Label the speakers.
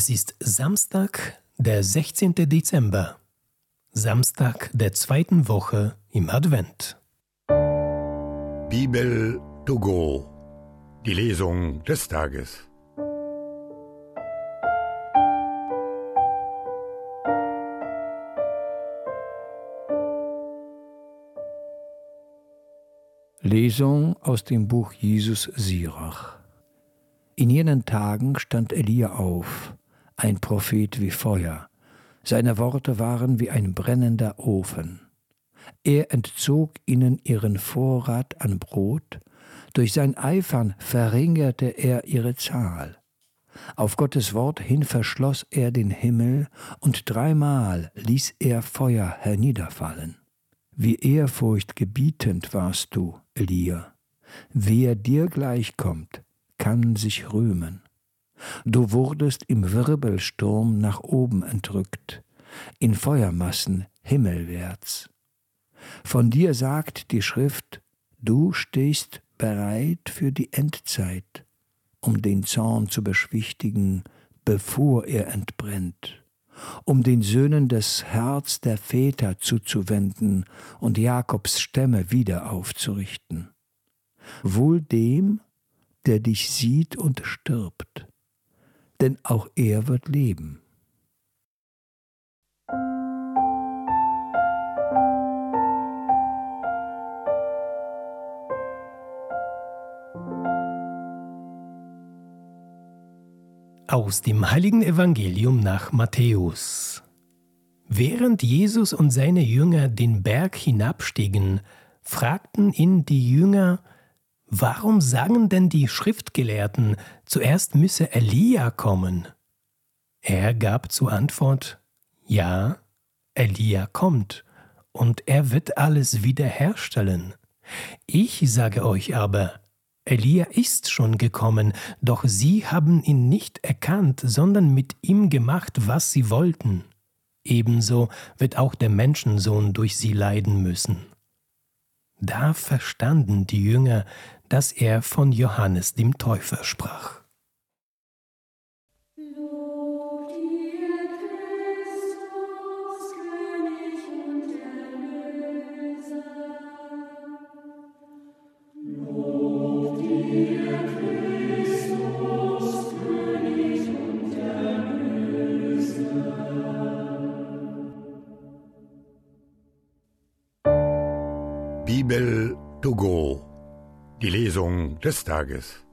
Speaker 1: Es ist Samstag, der 16. Dezember, Samstag der zweiten Woche im Advent.
Speaker 2: Bibel to go, die Lesung des Tages.
Speaker 3: Lesung aus dem Buch Jesus Sirach. In jenen Tagen stand Elia auf, ein Prophet wie Feuer. Seine Worte waren wie ein brennender Ofen. Er entzog ihnen ihren Vorrat an Brot, durch sein Eifern verringerte er ihre Zahl. Auf Gottes Wort hin verschloss er den Himmel, und dreimal ließ er Feuer herniederfallen. Wie ehrfurchtgebietend warst du, Elia. Wer dir gleichkommt, kann sich rühmen. Du wurdest im Wirbelsturm nach oben entrückt, in Feuermassen himmelwärts. Von dir sagt die Schrift, du stehst bereit für die Endzeit, um den Zorn zu beschwichtigen, bevor er entbrennt, um den Söhnen das Herz der Väter zuzuwenden und Jakobs Stämme wieder aufzurichten. Wohl dem, der dich sieht und stirbt, denn auch er wird leben.
Speaker 1: Aus dem heiligen Evangelium nach Matthäus. Während Jesus und seine Jünger den Berg hinabstiegen, fragten ihn die Jünger, Warum sagen denn die Schriftgelehrten, zuerst müsse Elia kommen? Er gab zur Antwort, Ja, Elia kommt, und er wird alles wiederherstellen. Ich sage euch aber, Elia ist schon gekommen, doch sie haben ihn nicht erkannt, sondern mit ihm gemacht, was sie wollten. Ebenso wird auch der Menschensohn durch sie leiden müssen. Da verstanden die Jünger, dass er von Johannes dem Täufer sprach.
Speaker 2: Bibel to go die Lesung des Tages.